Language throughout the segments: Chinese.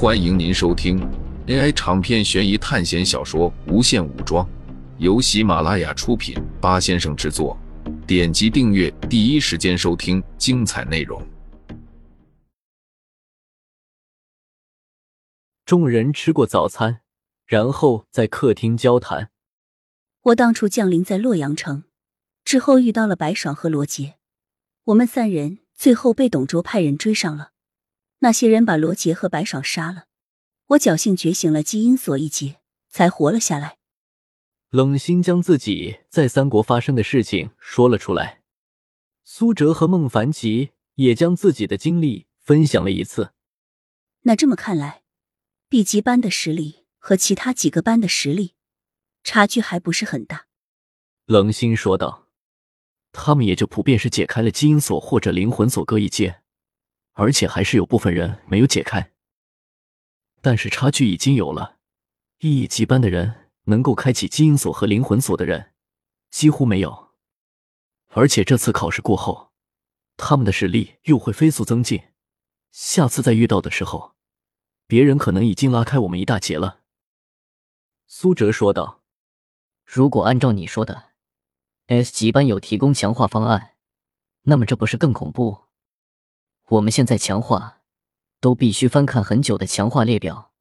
欢迎您收听 AI 长篇悬疑探险小说《无限武装》，由喜马拉雅出品，八先生制作。点击订阅，第一时间收听精彩内容。众人吃过早餐，然后在客厅交谈。我当初降临在洛阳城之后，遇到了白爽和罗杰，我们三人最后被董卓派人追上了。那些人把罗杰和白爽杀了，我侥幸觉醒了基因锁一劫，才活了下来。冷心将自己在三国发生的事情说了出来，苏哲和孟凡奇也将自己的经历分享了一次。那这么看来，B 级班的实力和其他几个班的实力差距还不是很大。冷心说道：“他们也就普遍是解开了基因锁或者灵魂锁各一阶。”而且还是有部分人没有解开，但是差距已经有了。一级班的人能够开启基因锁和灵魂锁的人几乎没有，而且这次考试过后，他们的实力又会飞速增进。下次再遇到的时候，别人可能已经拉开我们一大截了。”苏哲说道。“如果按照你说的，S 级班有提供强化方案，那么这不是更恐怖？”我们现在强化，都必须翻看很久的强化列表，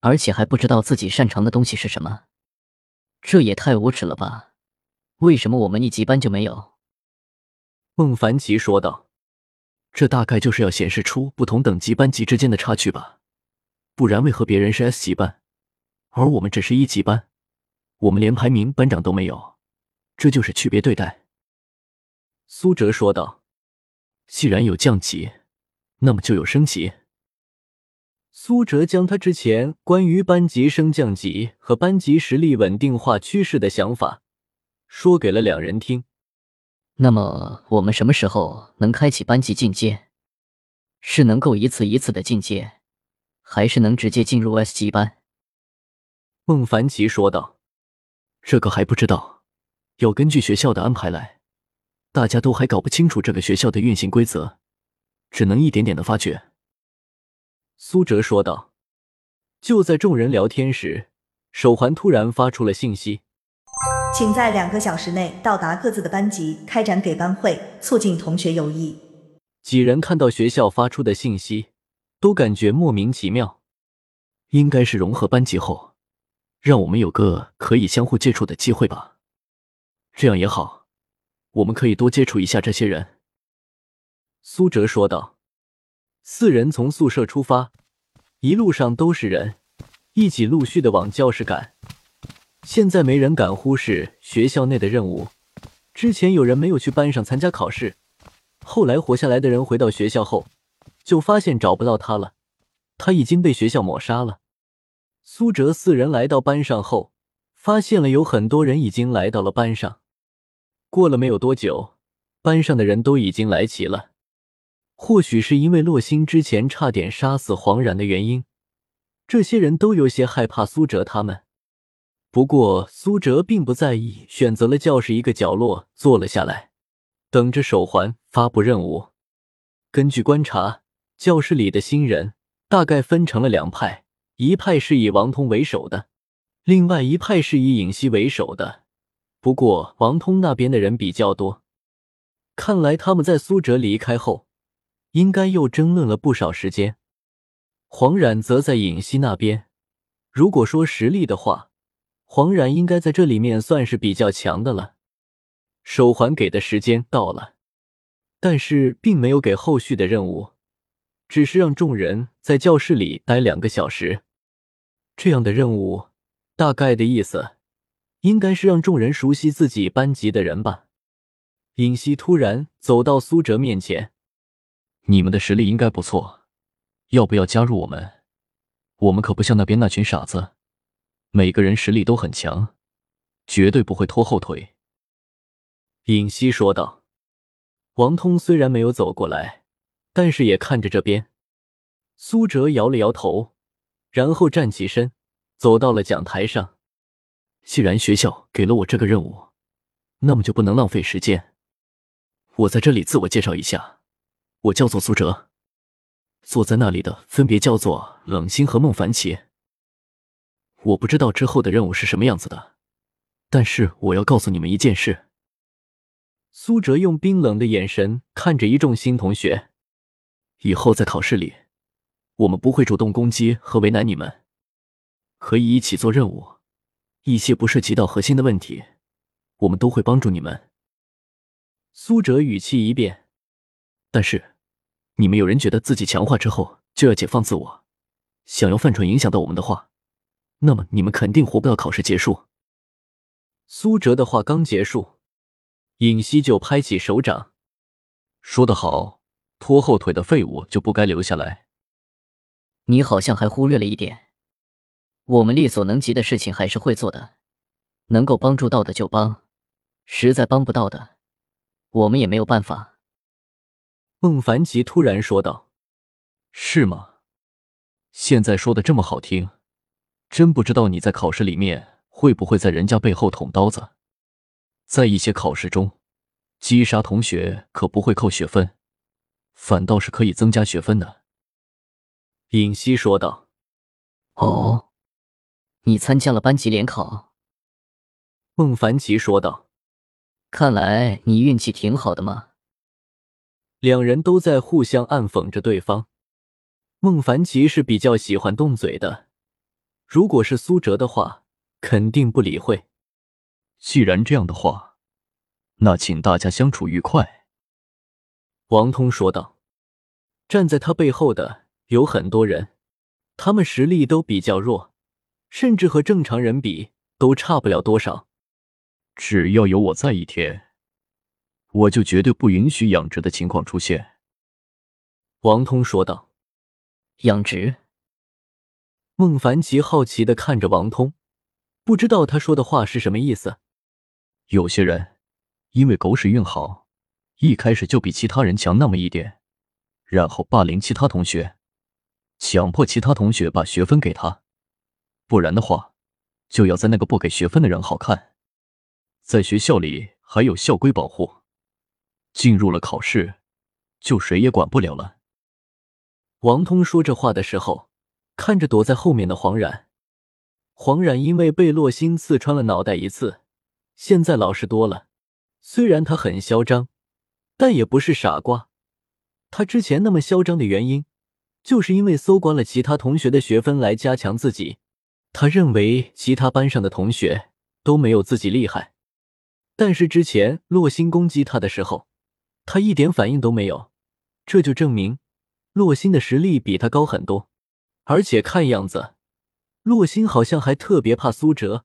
而且还不知道自己擅长的东西是什么，这也太无耻了吧？为什么我们一级班就没有？孟凡奇说道：“这大概就是要显示出不同等级班级之间的差距吧？不然为何别人是 S 级班，而我们只是一级班？我们连排名班长都没有，这就是区别对待。”苏哲说道。既然有降级，那么就有升级。苏哲将他之前关于班级升降级和班级实力稳定化趋势的想法说给了两人听。那么我们什么时候能开启班级进阶？是能够一次一次的进阶，还是能直接进入 S 级班？孟凡奇说道：“这个还不知道，要根据学校的安排来。”大家都还搞不清楚这个学校的运行规则，只能一点点的发掘。”苏哲说道。就在众人聊天时，手环突然发出了信息：“请在两个小时内到达各自的班级，开展给班会，促进同学友谊。”几人看到学校发出的信息，都感觉莫名其妙。应该是融合班级后，让我们有个可以相互接触的机会吧。这样也好。我们可以多接触一下这些人。”苏哲说道。四人从宿舍出发，一路上都是人，一起陆续的往教室赶。现在没人敢忽视学校内的任务。之前有人没有去班上参加考试，后来活下来的人回到学校后，就发现找不到他了，他已经被学校抹杀了。苏哲四人来到班上后，发现了有很多人已经来到了班上。过了没有多久，班上的人都已经来齐了。或许是因为洛星之前差点杀死黄然的原因，这些人都有些害怕苏哲他们。不过苏哲并不在意，选择了教室一个角落坐了下来，等着手环发布任务。根据观察，教室里的新人大概分成了两派：一派是以王通为首的，另外一派是以尹熙为首的。不过，王通那边的人比较多，看来他们在苏哲离开后，应该又争论了不少时间。黄冉则在尹熙那边。如果说实力的话，黄冉应该在这里面算是比较强的了。手环给的时间到了，但是并没有给后续的任务，只是让众人在教室里待两个小时。这样的任务，大概的意思。应该是让众人熟悉自己班级的人吧。尹熙突然走到苏哲面前：“你们的实力应该不错，要不要加入我们？我们可不像那边那群傻子，每个人实力都很强，绝对不会拖后腿。”尹熙说道。王通虽然没有走过来，但是也看着这边。苏哲摇了摇头，然后站起身，走到了讲台上。既然学校给了我这个任务，那么就不能浪费时间。我在这里自我介绍一下，我叫做苏哲。坐在那里的分别叫做冷心和孟凡奇。我不知道之后的任务是什么样子的，但是我要告诉你们一件事。苏哲用冰冷的眼神看着一众新同学，以后在考试里，我们不会主动攻击和为难你们，可以一起做任务。一些不涉及到核心的问题，我们都会帮助你们。苏哲语气一变，但是你们有人觉得自己强化之后就要解放自我，想要犯蠢影响到我们的话，那么你们肯定活不到考试结束。苏哲的话刚结束，尹熙就拍起手掌，说得好，拖后腿的废物就不该留下来。你好像还忽略了一点。我们力所能及的事情还是会做的，能够帮助到的就帮，实在帮不到的，我们也没有办法。孟凡奇突然说道：“是吗？现在说的这么好听，真不知道你在考试里面会不会在人家背后捅刀子。在一些考试中，击杀同学可不会扣学分，反倒是可以增加学分的。”尹熙说道：“哦。”你参加了班级联考，孟凡奇说道：“看来你运气挺好的嘛。”两人都在互相暗讽着对方。孟凡奇是比较喜欢动嘴的，如果是苏哲的话，肯定不理会。既然这样的话，那请大家相处愉快。”王通说道。站在他背后的有很多人，他们实力都比较弱。甚至和正常人比都差不了多少。只要有我在一天，我就绝对不允许养殖的情况出现。”王通说道。“养殖？”孟凡奇好奇的看着王通，不知道他说的话是什么意思。有些人因为狗屎运好，一开始就比其他人强那么一点，然后霸凌其他同学，强迫其他同学把学分给他。不然的话，就要在那个不给学分的人好看。在学校里还有校规保护，进入了考试，就谁也管不了了。王通说这话的时候，看着躲在后面的黄冉。黄冉因为被洛星刺穿了脑袋一次，现在老实多了。虽然他很嚣张，但也不是傻瓜。他之前那么嚣张的原因，就是因为搜刮了其他同学的学分来加强自己。他认为其他班上的同学都没有自己厉害，但是之前洛星攻击他的时候，他一点反应都没有，这就证明洛星的实力比他高很多。而且看样子，洛星好像还特别怕苏哲，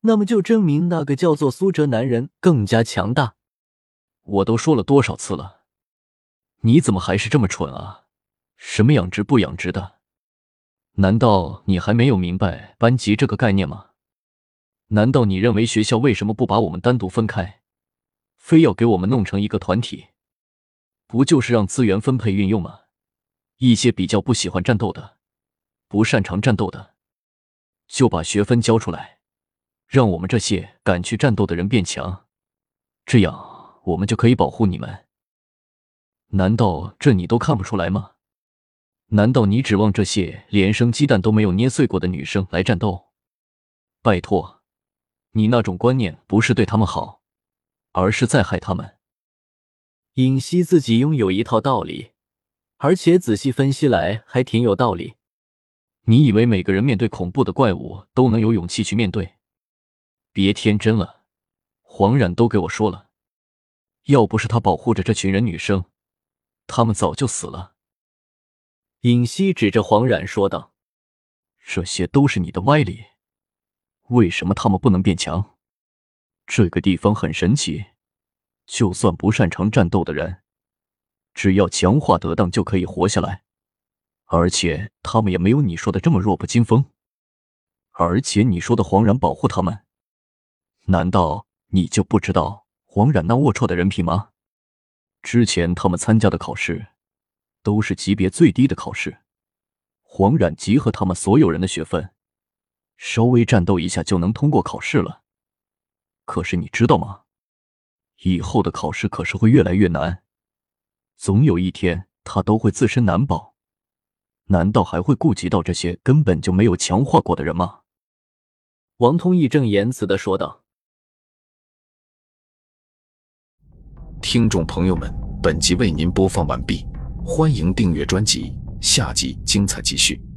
那么就证明那个叫做苏哲男人更加强大。我都说了多少次了，你怎么还是这么蠢啊？什么养殖不养殖的？难道你还没有明白班级这个概念吗？难道你认为学校为什么不把我们单独分开，非要给我们弄成一个团体？不就是让资源分配运用吗？一些比较不喜欢战斗的、不擅长战斗的，就把学分交出来，让我们这些敢去战斗的人变强，这样我们就可以保护你们。难道这你都看不出来吗？难道你指望这些连生鸡蛋都没有捏碎过的女生来战斗？拜托，你那种观念不是对他们好，而是在害他们。尹熙自己拥有一套道理，而且仔细分析来还挺有道理。你以为每个人面对恐怖的怪物都能有勇气去面对？别天真了，黄冉都给我说了，要不是他保护着这群人女生，他们早就死了。尹熙指着黄冉说道：“这些都是你的歪理。为什么他们不能变强？这个地方很神奇，就算不擅长战斗的人，只要强化得当就可以活下来。而且他们也没有你说的这么弱不禁风。而且你说的黄冉保护他们，难道你就不知道黄冉那龌龊的人品吗？之前他们参加的考试。”都是级别最低的考试。黄染集合他们所有人的学分稍微战斗一下就能通过考试了。可是你知道吗？以后的考试可是会越来越难。总有一天他都会自身难保。难道还会顾及到这些根本就没有强化过的人吗？王通义正言辞的说道。听众朋友们本集为您播放完毕。欢迎订阅专辑下集精彩继续。